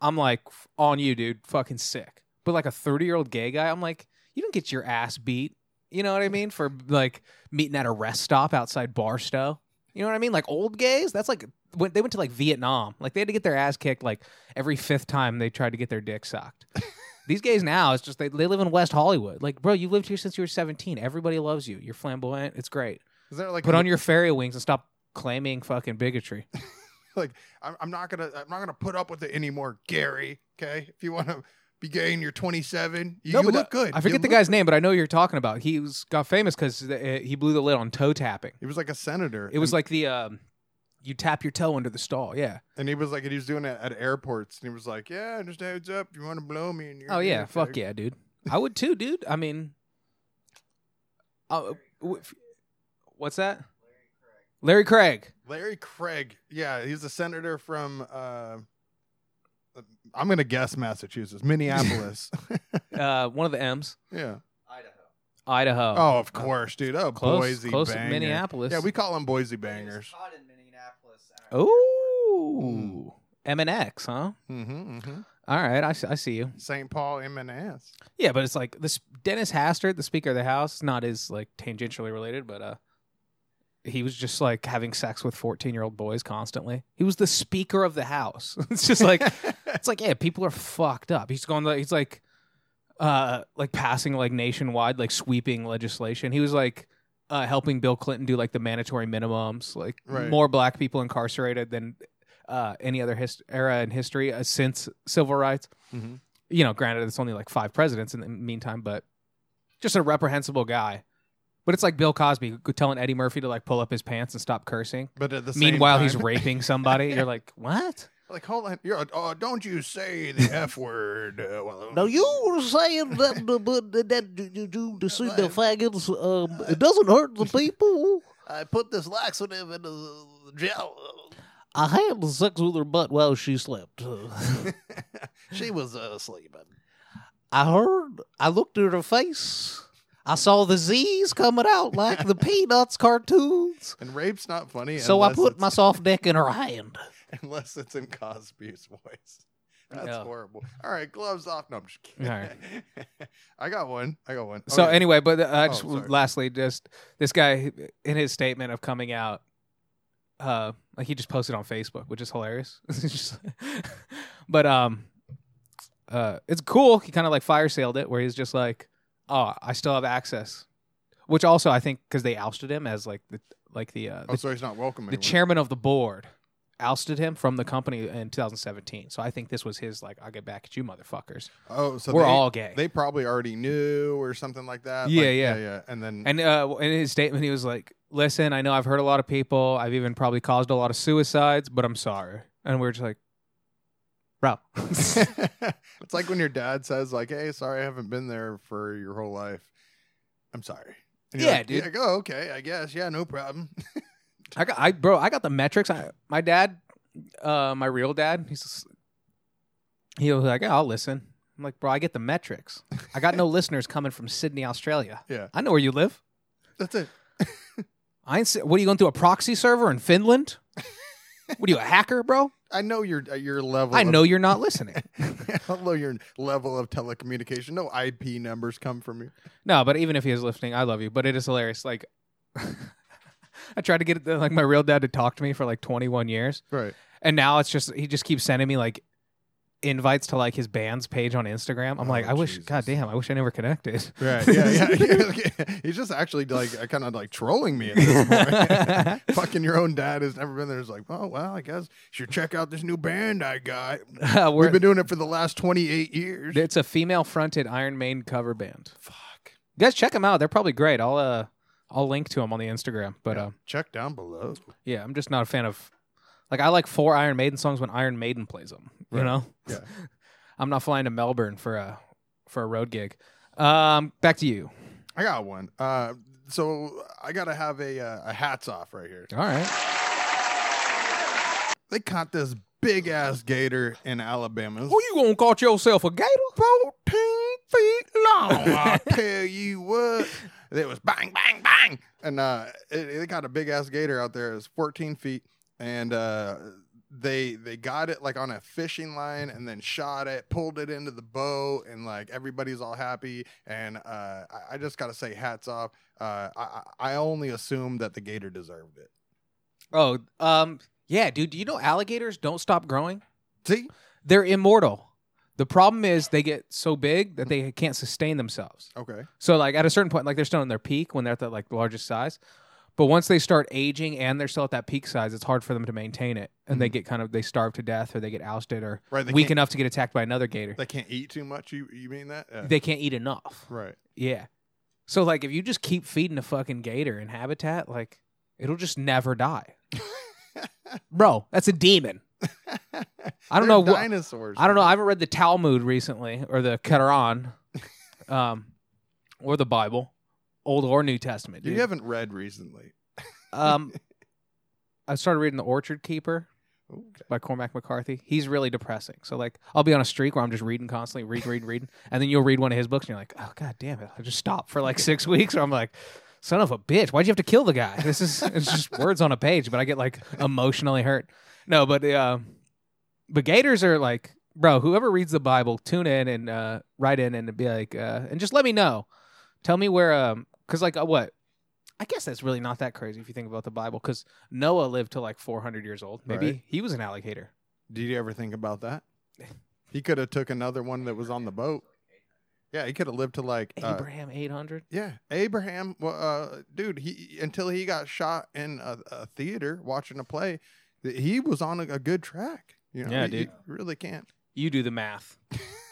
I'm like on you, dude. Fucking sick. But like a 30 year old gay guy, I'm like, you don't get your ass beat. You know what I mean? For like meeting at a rest stop outside Barstow. You know what I mean? Like old gays, that's like when they went to like Vietnam. Like they had to get their ass kicked like every fifth time they tried to get their dick sucked. These gays now, it's just they, they live in West Hollywood. Like, bro, you lived here since you were 17. Everybody loves you. You're flamboyant. It's great. Is there like Put on your fairy wings and stop claiming fucking bigotry. like I'm, I'm not gonna I'm not gonna put up with it anymore, Gary. Okay, if you want to be gay and you're 27, you, you but look uh, good. I You forget the guy's good. name, but I know who you're talking about. He was got famous because he blew the lid on toe tapping. He was like a senator. It was like the um, you tap your toe under the stall. Yeah. and he was like, he was doing it at airports, and he was like, "Yeah, just heads up, if you want to blow me." And you're Oh yeah. Fuck okay." yeah, dude. I would too, dude. I mean, uh, what's that? Larry Craig. Larry Craig, yeah, he's a senator from. Uh, I'm gonna guess Massachusetts, Minneapolis. Uh, one of the M's. yeah. Idaho. Idaho. Oh, of course, dude. Oh, close, Boise close to banger. Minneapolis. Yeah, we call them Boise bangers. Caught in Minneapolis. Ooh. M and X, huh? Mm-hmm, mm-hmm. All right, I, s- I see you. St. Paul M&S. Yeah, but it's like this Dennis Hastert, the Speaker of the House, not as like tangentially related, but uh, he was just like having sex with fourteen-year-old boys constantly. He was the Speaker of the House. it's just like it's like yeah, people are fucked up. He's going like he's like uh like passing like nationwide like sweeping legislation. He was like uh helping Bill Clinton do like the mandatory minimums, like Right. more black people incarcerated than uh any other hist- era in history uh, since civil rights Mhm. you know, granted, it's only like five presidents in the meantime, but just a reprehensible guy. But it's like Bill Cosby telling Eddie Murphy to like pull up his pants and stop cursing. But at the same Meanwhile, he's raping somebody. You're like, what? like, hold on, you're, oh, don't you say the f word? Uh, well, Now you were saying that the but that, that you do to see the faggots. Um, it doesn't hurt the people. I put this laxative in the gel. I had sex with her butt while she slept. She was uh, sleeping. I heard. I looked at her face. I saw the Z's coming out like the Peanuts cartoons. and rape's not funny. So I put my soft dick in her hand. unless it's in Cosby's voice. That's No. horrible. All right, gloves off. No, I'm just kidding. All right. I got one. I got one. So Okay. anyway, but uh, just Oh, sorry. lastly, just this guy in his statement of coming out, uh, like he just posted on Facebook, which is hilarious. But um, uh, it's cool. He kind of like fire sailed it, where he's just like, "Oh, I still have access," which also I think because they ousted him as like the like the uh, oh, the, so he's not welcome the anymore. chairman of the board ousted him from the company in 2017. So I think this was his like, "I'll get back at you, motherfuckers." Oh, so We're they, all gay. They probably already knew or something like that. Yeah, Like, yeah. yeah, yeah. And then And uh, in his statement, he was like, "Listen, I know I've hurt a lot of people. I've even probably caused a lot of suicides, but I'm sorry." And we are just like, "Bro, it's like when your dad says, like, "Hey, sorry, I haven't been there for your whole life. I'm sorry." And Yeah, like, dude. Like, oh, okay, I guess. Yeah, no problem. I got, I bro, I got the metrics. I, my dad, uh, my real dad, he's just, he was like, yeah, I'll listen. I'm like, bro, I get the metrics. I got no listeners coming from Sydney, Australia. yeah, I know where you live. that's it. I ain't. What are you going through a proxy server in Finland? What are you, a hacker, bro? I know your uh, your level. I of- know you're not listening. I know your level of telecommunication. No IP numbers come from you. No, but even if he is listening, I love you. But it is hilarious. Like, I tried to get like my real dad to talk to me for like 21 years, Right. and now it's just he just keeps sending me like invites to like his band's page on Instagram. I'm like, Oh, I wish, Jesus. god damn, I wish I never connected. Right. Yeah. Yeah. yeah. He's just actually like kind of like trolling me at this point. Fucking your own dad has never been there. It's like, oh well, I guess you should check out this new band I got. Uh, we're- We've been doing it for the last twenty eight years. it's a female fronted Iron Maiden cover band. Fuck. You guys check them out. They're probably great. I'll uh I'll link to them on the Instagram. But Yeah. uh, check down below. yeah, I'm just not a fan of like I like four Iron Maiden songs when Iron Maiden plays them. You Right. know. Yeah. I'm not flying to Melbourne for a for a road gig. Um, back to you. I got one. Uh, so I gotta have a uh, a hats off right here. All right. They caught this big ass gator in Alabama. Who you gonna call yourself a gator? 14 feet long. I tell you what. It was bang, bang, bang. And uh, it, it got a big ass gator out there. It was 14 feet. And uh, they they got it like on a fishing line and then shot it, pulled it into the boat, and like everybody's all happy. And uh, I, I just got to say, hats off. Uh, I, I only assume that the gator deserved it. Oh, um, yeah, dude. Do you know alligators don't stop growing? See? They're immortal. The problem is they get so big that they can't sustain themselves. Okay. So like at a certain point, like they're still in their peak when they're at the like largest size. But once they start aging and they're still at that peak size, it's hard for them to maintain it, and they get kind of they starve to death or they get ousted or Right. They weak can't, enough to get attacked by another gator. they can't eat too much. You you mean that? Yeah. They can't eat enough. right. Yeah. So like if you just keep feeding a fucking gator in habitat, like it'll just never die. Bro, that's a demon. I don't They're know what- dinosaurs. I don't know. I haven't read the Talmud recently or the Quran, um, or the Bible, Old or New Testament. You haven't read recently. Um, I started reading The Orchard Keeper Okay. by Cormac McCarthy. He's really depressing. So like, I'll be on a streak where I'm just reading constantly, read, read, reading, and then you'll read one of his books and you're like, oh god damn it! I just stopped for like six weeks, or I'm like. Son of a bitch! Why'd you have to kill the guy? This is it's just words on a page, but I get like emotionally hurt. No, but uh, but gators are like, bro. Whoever reads the Bible, tune in and uh, write in and be like, uh, and just let me know. Tell me where, um, because like uh, what? I guess that's really not that crazy if you think about the Bible, because Noah lived to like 400 years old. Maybe Right. he was an alligator. Did you ever think about that? He could have took another one that was on the boat. Yeah, he could have lived to like uh, Abraham 800. yeah, Abraham. Well, uh, dude, he until he got shot in a, a theater watching a play, th- he was on a, a good track. You know, Yeah, you- dude. you really can't. You do the math.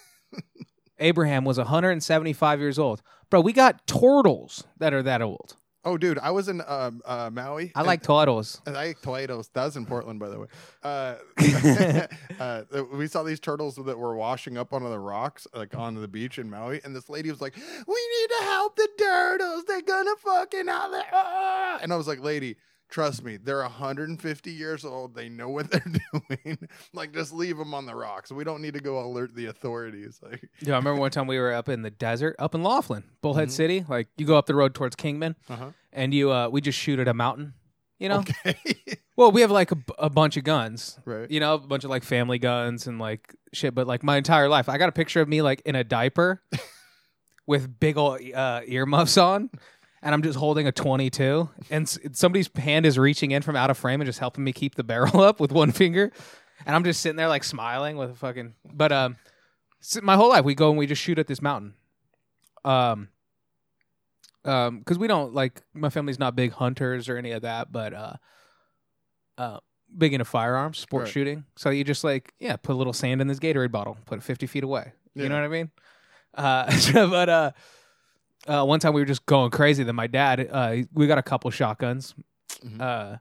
Abraham was 175 years old. Bro, we got turtles that are that old. Oh, dude, I was in um, uh, Maui. I like turtles. I like tomatoes. That's in Portland, by the way. Uh, uh, we saw these turtles that were washing up onto the rocks, like on the beach in Maui, and this lady was like, "We need to help the turtles. They're gonna fucking out there." Ah!" And I was like, "Lady, trust me. They're 150 years old. They know what they're doing. like, just leave them on the rocks. We don't need to go alert the authorities." Like, Yeah, I remember one time we were up in the desert, up in Laughlin, Bullhead Mhm. City. Like you go up the road towards Kingman, uh-huh. and you uh, we just shoot at a mountain, You know, Okay. well, we have like a, b- a bunch of guns. right. You know, a bunch of like family guns and like shit. But like my entire life, I got a picture of me like in a diaper with big old uh, earmuffs on, and I'm just holding a 22, and s- somebody's hand is reaching in from out of frame and just helping me keep the barrel up with one finger, and I'm just sitting there like smiling with a fucking. But um, s- my whole life we go and we just shoot at this mountain. Um. Um, because we don't like my family's not big hunters or any of that, but uh, uh, big into firearms, sport Right. shooting. So you just like, yeah, put a little sand in this Gatorade bottle, put it 50 feet away. You Yeah. know what I mean? Uh, but uh, uh, one time we were just going crazy. Then my dad, uh, we got a couple shotguns, Mhm. uh,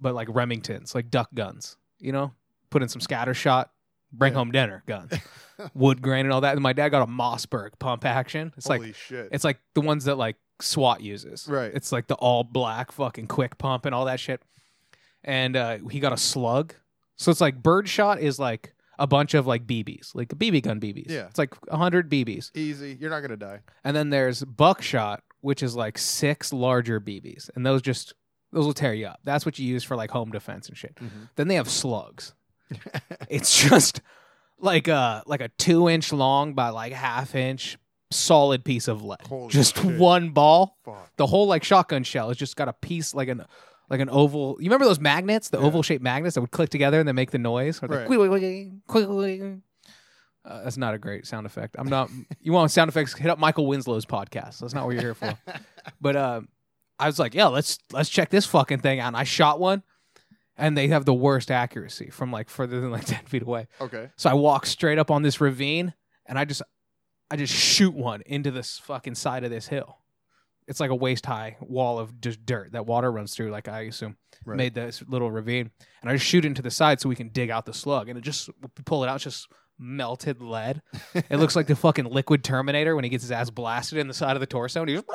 but like Remingtons, like duck guns. You know, put in some scatter shot, bring Yeah. home dinner guns, wood grain and all that. And my dad got a Mossberg pump action. It's Holy like shit. it's like the ones that like SWAT uses. Right. It's like the all black fucking quick pump and all that shit. And uh, he got a slug. So it's like birdshot is like a bunch of like BBs, like BB gun BBs. Yeah. It's like 100 BBs. Easy. You're not gonna die. And then there's buckshot, which is like six larger BBs. And those just, those will tear you up. That's what you use for like home defense and shit. Mhm. Then they have slugs. it's just like a like a two inch long by like half inch solid piece of lead. Holy just shit. one ball. Fuck. The whole like shotgun shell has just got a piece like an like an oval. You remember those magnets, the oval shaped magnets that would click together and then make the noise? Or the Right. quick, quick, quick, quick. Uh, that's not a great sound effect. I'm not. you want sound effects? Hit up Michael Winslow's podcast. That's not what you're here for. But uh, I was like, yeah, let's let's check this fucking thing out. And I shot one, and they have the worst accuracy from like further than like ten feet away. Okay. So I walk straight up on this ravine, and I just I just shoot one into this fucking side of this hill. It's like a waist high wall of just dirt that water runs through. Like I assume Right. made this little ravine, and I just shoot into the side so we can dig out the slug, and it just pull it out. It's just melted lead. It looks like the fucking liquid Terminator when he gets his ass blasted in the side of the torso, and he just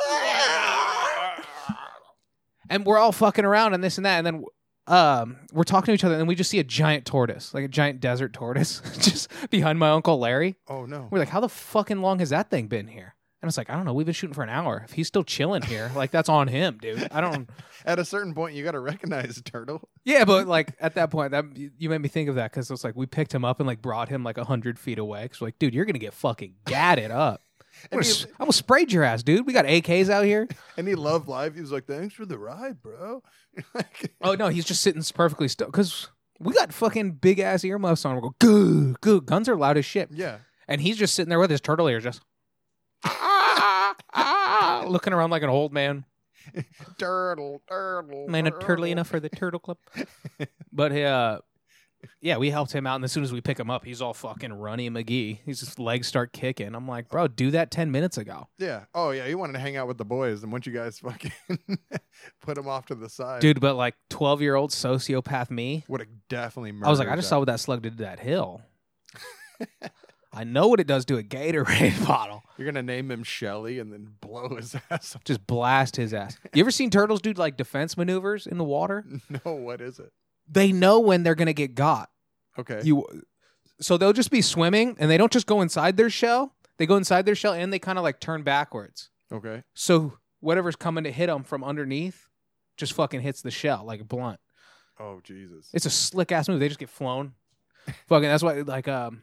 and we're all fucking around and this and that, and then um, we're talking to each other, and then we just see a giant tortoise, like a giant desert tortoise, just behind my uncle Larry. Oh no. We're like, how the fucking long has that thing been here? And it's like, I don't know. We've been shooting for an hour. If he's still chilling here, like that's on him, dude. I don't. At a certain point, you got to recognize turtle. Yeah, but like at that point, that you made me think of that because it's like we picked him up and like brought him like a hundred feet away. We're like, dude, you're gonna get fucking gatted up. I'm And gonna, he, s- I'm gonna sprayed your ass, dude. We got AKs out here. and he loved life. He was like, "Thanks for the ride, bro." Oh no, he's just sitting perfectly still because we got fucking big ass earmuffs on. We go, goo, goo. Guns are loud as shit, yeah. and he's just sitting there with his turtle ears, just looking around like an old man. Turtle, turtle. Man, a turtle. enough for the turtle club. but uh, yeah, we helped him out, and as soon as we pick him up, he's all fucking runny McGee. His just legs start kicking. I'm like, bro, do that ten minutes ago, Yeah. Oh yeah. He wanted to hang out with the boys, and once you guys fucking put him off to the side, dude. But like twelve year old sociopath me, would have definitely. I was like, I just saw what that slug did to that hill. I know what it does to a Gatorade bottle. You're gonna name him Shelly and then blow his ass. up. Just blast his ass. You ever seen turtles do like defense maneuvers in the water? No, what is it? They know when they're gonna get got. Okay. You, so they'll just be swimming, and they don't just go inside their shell. They go inside their shell, and they kind of like turn backwards. okay. So whatever's coming to hit them from underneath, just fucking hits the shell like a blunt. Oh Jesus. It's a slick ass move. They just get flown. fucking. That's why like um,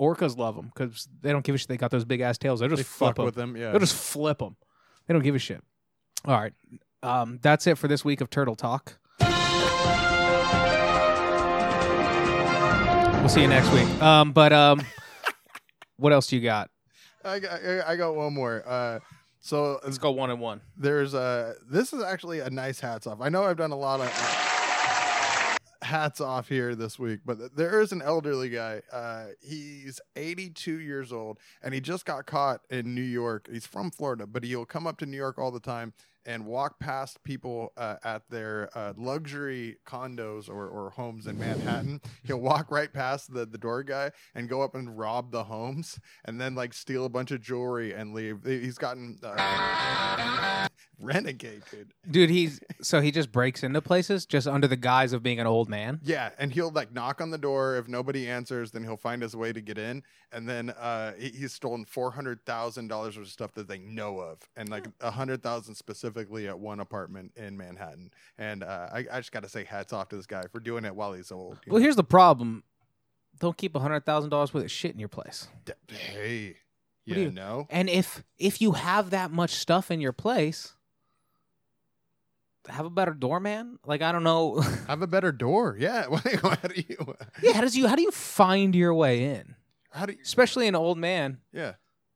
orcas love them because they don't give a shit. They got those big ass tails. They just they flip fuck 'em. with them. Yeah. They'll just flip them. They don't give a shit. All right. Um, that's it for this week of Turtle Talk. We'll see you next week. Um, but um, what else do you got? I got. I I got one more. Uh, so Let's go one and one. there's a. This is actually a nice hats off. I know I've done a lot of uh, hats off here this week, but there is an elderly guy. Uh, he's 82 years old, and he just got caught in New York. He's from Florida, but he'll come up to New York all the time and walk past people uh, at their uh, luxury condos or, or homes in Manhattan. He'll walk right past the, the door guy and go up and rob the homes and then like steal a bunch of jewelry and leave. He's gotten uh, renegade, dude. Dude, he's so he just breaks into places just under the guise of being an old man. Yeah, and he'll like knock on the door. If nobody answers, then he'll find his way to get in. And then uh, he, he's stolen four hundred thousand dollars worth of stuff that they know of, and like a hundred thousand specifically at one apartment in Manhattan. And uh, I, I just got to say, hats off to this guy for doing it while he's old. Well, know? here's the problem. Don't keep a hundred thousand dollars worth of shit in your place. Hey, yeah, you- no, And if if you have that much stuff in your place, have a better doorman. Like I don't know. have a better door. Yeah, how do you? yeah, how does you how do you find your way in? How do you? Especially an old man. Yeah.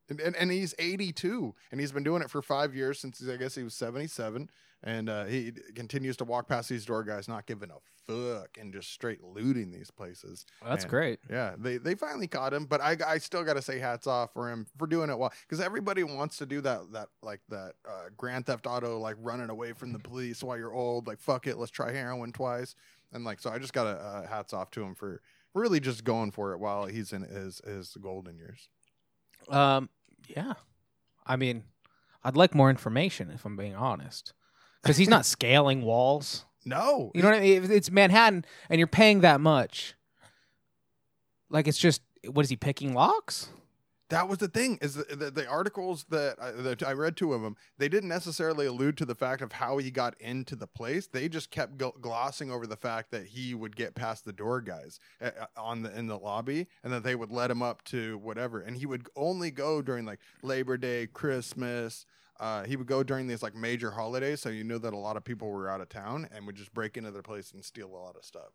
And, and, and he's 82 and he's been doing it for five years since I guess he was 77. And uh, he continues to walk past these door guys, not giving a fuck and just straight looting these places. That's Man. great. Yeah, they, they finally caught him, but I, I still got to say hats off for him for doing it well because everybody wants to do that that like that uh, Grand Theft Auto like running away from the police while you're old like fuck it let's try heroin twice and like so I just got to uh, hats off to him for really just going for it while he's in his his golden years. Um, yeah. I mean, I'd like more information if I'm being honest, because he's not scaling walls. No, You know what I mean? If it's Manhattan and you're paying that much, like it's just what is he picking locks? that was the thing is the, the, the articles that I, that I read two of them they didn't necessarily allude to the fact of how he got into the place they just kept gl- glossing over the fact that he would get past the door guys uh, uh, on the in the lobby and that they would let him up to whatever and he would only go during like Labor Day Christmas uh, he would go during these like major holidays so you knew that a lot of people were out of town and would just break into their place and steal a lot of stuff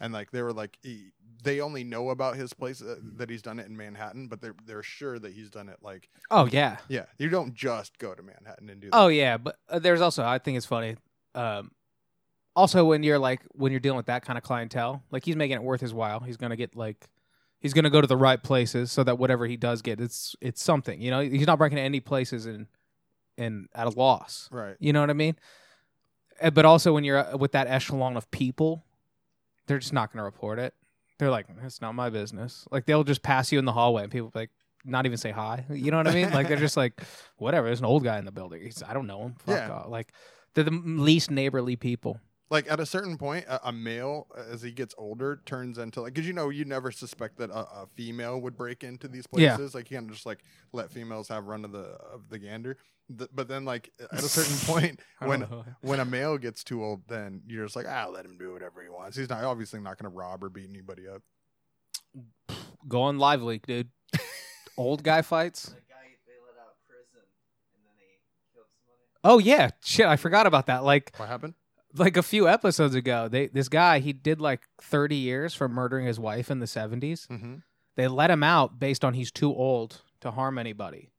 and like they were like he, they only know about his place uh, that he's done it in Manhattan, but they're they're sure that he's done it like Oh yeah. yeah. You don't just go to Manhattan and do that. Oh yeah, but uh, there's also I think it's funny. Um, also when you're like when you're dealing with that kind of clientele, like he's making it worth his while. He's gonna get like he's gonna go to the right places so that whatever he does get, it's it's something. You know, he's not breaking any places and and at a loss. right. You know what I mean? Uh, But also when you're uh, with that echelon of people, they're just not gonna report it. They're like, it's not my business. Like they'll just pass you in the hallway and people like not even say hi. You know what I mean? Like they're just like, whatever. There's an old guy in the building. He's, I don't know him. Fuck Yeah. off. Like they're the least neighborly people. Like at a certain point, a, a male uh, as he gets older turns into like because you know you never suspect that a, a female would break into these Yeah. places. Like you can't just like let females have run of the of the gander. Th- but then like at a certain point when when a male gets too old, then you're just like ah let him do whatever he wants. He's not obviously not going to rob or beat anybody up. going on LiveLeak, dude. old guy fights. The guy they let out of prison and then they killed somebody. Oh yeah, shit. I forgot about that. Like What happened? Like a few episodes ago, they this guy he did like 30 years for murdering his wife in the 70s. Mm-hmm. They let him out based on he's too old to harm anybody.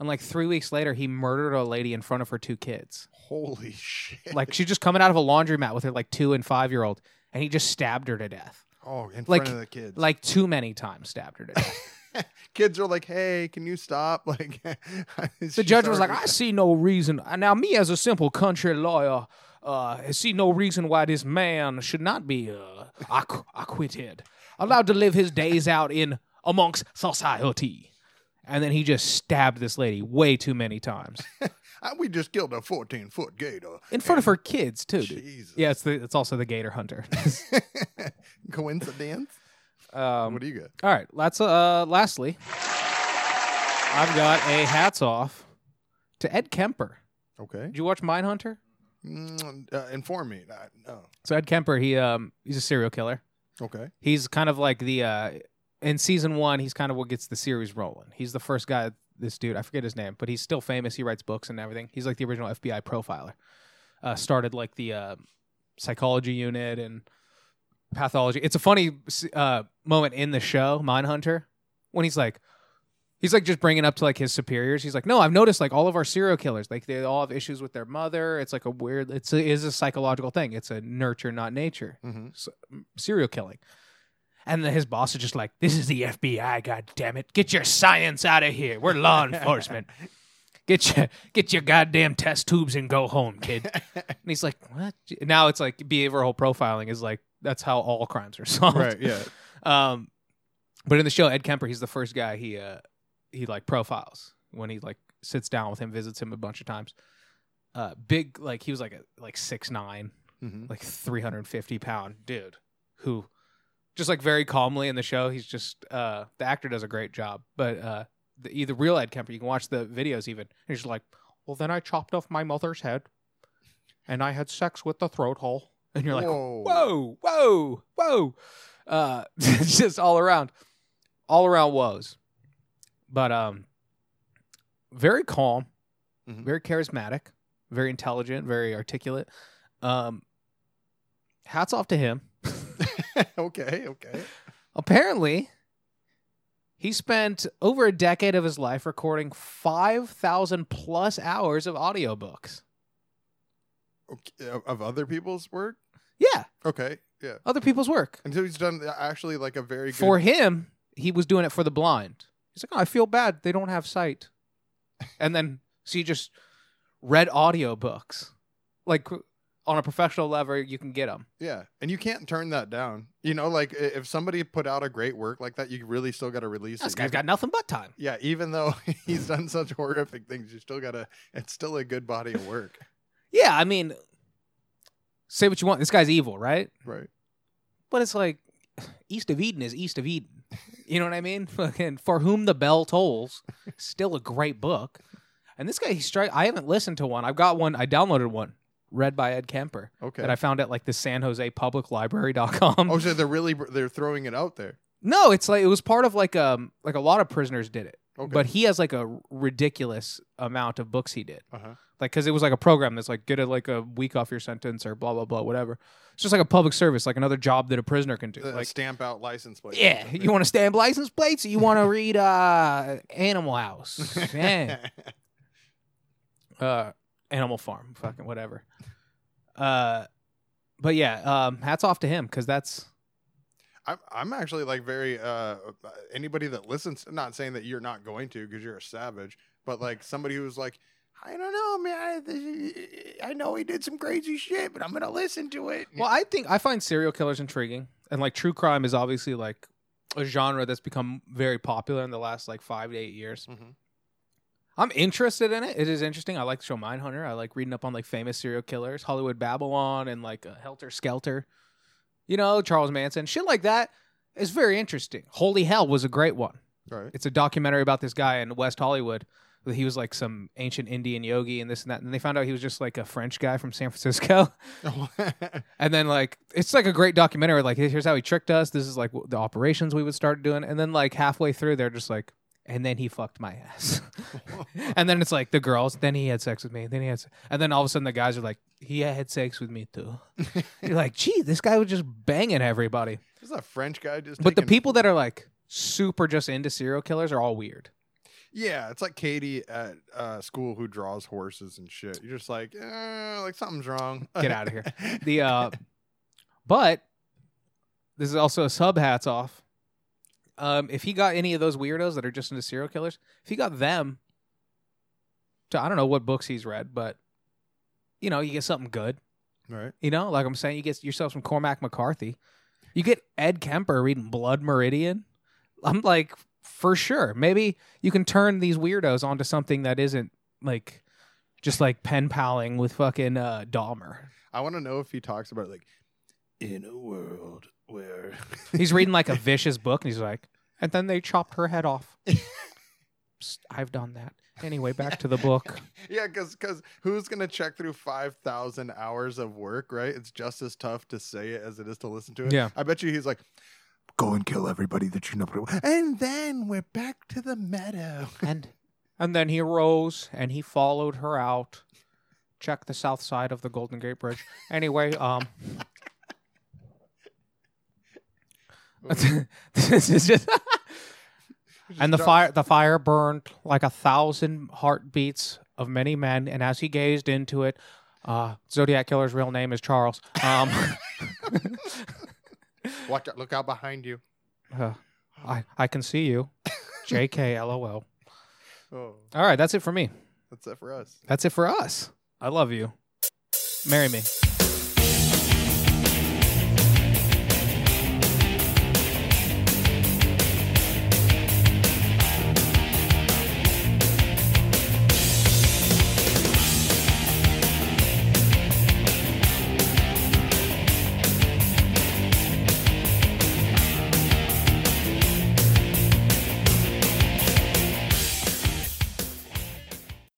And like three weeks later, he murdered a lady in front of her two kids. Holy shit! Like she's just coming out of a laundromat with her like two and five year old, and he just stabbed her to death. oh, in like- front of the kids. Like too many times stabbed her to death. kids are like, "Hey, can you stop?" Like the judge was like, I see no reason. Now, me as a simple country lawyer, uh, I see no reason why this man should not be uh, acqu- acquitted, allowed to live his days out in amongst society. And then he just stabbed this lady way too many times we just killed a 14 foot gator." in front of her kids too. Dude. Jesus. Yeah, it's the it's also the gator hunter. Coincidence? Um, what do you got? all right, let's. Uh, lastly, I've got a hats off to Ed Kemper. Okay. Did you watch Mindhunter? Mm, uh, inform me. Uh, no. So Ed Kemper, he um he's a serial killer. Okay. He's kind of like the uh in season one, he's kind of what gets the series rolling. He's the first guy, this dude, I forget his name, but he's still famous. He writes books and everything. He's like the original FBI profiler. Uh, started like the uh, psychology unit and pathology. It's a funny uh, moment in the show, Mindhunter, when he's like, he's like just bringing up to like his superiors. He's like, no, I've noticed like all of our serial killers, like they all have issues with their mother. It's like a weird, it's a, is a psychological thing. It's a nurture, not nature Mm-hmm. s- serial killing. And then his boss is just like, "This is the FBI, god damn it! Get your science out of here. We're law enforcement. Get your get your goddamn test tubes and go home, kid." And he's like, "What?" Now it's like behavioral profiling is like that's how all crimes are solved. Right. Yeah. Um, but in the show, Ed Kemper, he's the first guy he uh he like profiles when he like sits down with him, visits him a bunch of times. uh, big like he was like a like six nine, Mhm. like three hundred and fifty pound dude who just like very calmly in the show. He's just uh, the actor does a great job, but uh, the the real Ed Kemper, you can watch the videos even. He's just like, well, then I chopped off my mother's head, and I had sex with the throat hole, and you're like, Whoa. whoa, whoa, whoa. Uh, just all around, all around woes. But um, very calm, Mhm. very charismatic, very intelligent, very articulate. Um, hats off to him. okay, okay. Apparently, he spent over a decade of his life recording 5,000 plus hours of audiobooks. okay. Of other people's work? Yeah, Okay, yeah. other people's work. And so he's done actually like a very good. For him, he was doing it for the blind. He's like, oh, I feel bad. They don't have sight. And then, so he just read audiobooks. Like on a professional level, you can get them. Yeah, and you can't turn that down. You know, like if somebody put out a great work like that, you really still got to release This it. guy's Even- got nothing but time. yeah, even though he's done such horrific things, you still gotta. It's still a good body of work, Yeah, I mean, say what you want. This guy's evil, right? right? But it's like East of Eden is East of Eden. You know what I mean? Fucking For Whom the Bell Tolls, still a great book. And this guy, he strike. I haven't listened to one. I've got one. I downloaded one, read by Ed Kemper, Okay. that I found at like the San Jose Public Library.com. oh, so they're really they're throwing it out there. no, it's like it was part of like um like a lot of prisoners did it, Okay. but he has like a ridiculous amount of books he did. uh-huh. like because it was like a program that's like get a like a week off your sentence or blah blah blah whatever. It's just like a public service, like another job that a prisoner can do. Uh, like stamp out license plate. yeah, you want to stamp license plates? Or you want to read uh Animal House? Uh, Animal Farm, fucking whatever. Uh, but yeah, um, hats off to him because that's I'm I'm actually like very uh anybody that listens. Not saying that you're not going to because you're a savage, but like somebody who's like. I don't know, man. I, I know he did some crazy shit, but I'm gonna listen to it. well. I think I find serial killers intriguing, and like true crime is obviously like a genre that's become very popular in the last like five to eight years. Mhm. I'm interested in it. It is interesting. I like the show Mindhunter. I like reading up on like famous serial killers, Hollywood Babylon, and like uh, Helter Skelter. You know, Charles Manson, shit like that is very interesting. Holy Hell was a great one. right. It's a documentary about this guy in West Hollywood. He was like some ancient Indian yogi and this and that. And they found out he was just like a French guy from San Francisco. And then like it's like a great documentary. Like here's how he tricked us. This is like the operations we would start doing. And then like halfway through, they're just like, and then he fucked my ass. and then it's like the girls. Then he had sex with me. Then he had, se- and then all of a sudden the guys are like, he had sex with me too. You're like, gee, this guy was just banging everybody. This is a French guy just. But the taking- people that are like super just into serial killers are all weird. Yeah, it's like Katie at uh, school who draws horses and shit. You're just like, eh, like something's wrong. Get out of here. The uh, but this is also a sub hats off. Um, if he got any of those weirdos that are just into serial killers, if he got them to I don't know what books he's read, but you know, you get something good. right. You know, like I'm saying, you get yourself some Cormac McCarthy. You get Ed Kemper reading Blood Meridian. I'm like, for sure. Maybe you can turn these weirdos onto something that isn't like just like pen paling with fucking uh, Dahmer. I want to know if he talks about like in a world where He's reading like a vicious book, and he's like, and then they chopped her head off. Psst, I've done that. Anyway, back to the book. yeah, because because who's gonna check through five thousand hours of work? Right, it's just as tough to say it as it is to listen to it. Yeah. I bet you he's like, go and kill everybody that you know, and then we're back to the meadow. And and then he arose and he followed her out. Check the south side of the Golden Gate Bridge. Anyway, um this is just and the fire the fire burned like a thousand heartbeats of many men and as he gazed into it uh zodiac killer's real name is charles. Um Watch out! Look out behind you. uh, i i can see you. Jk lol. Oh, all right that's it for me. That's it for us. that's it for us. I love you. Marry me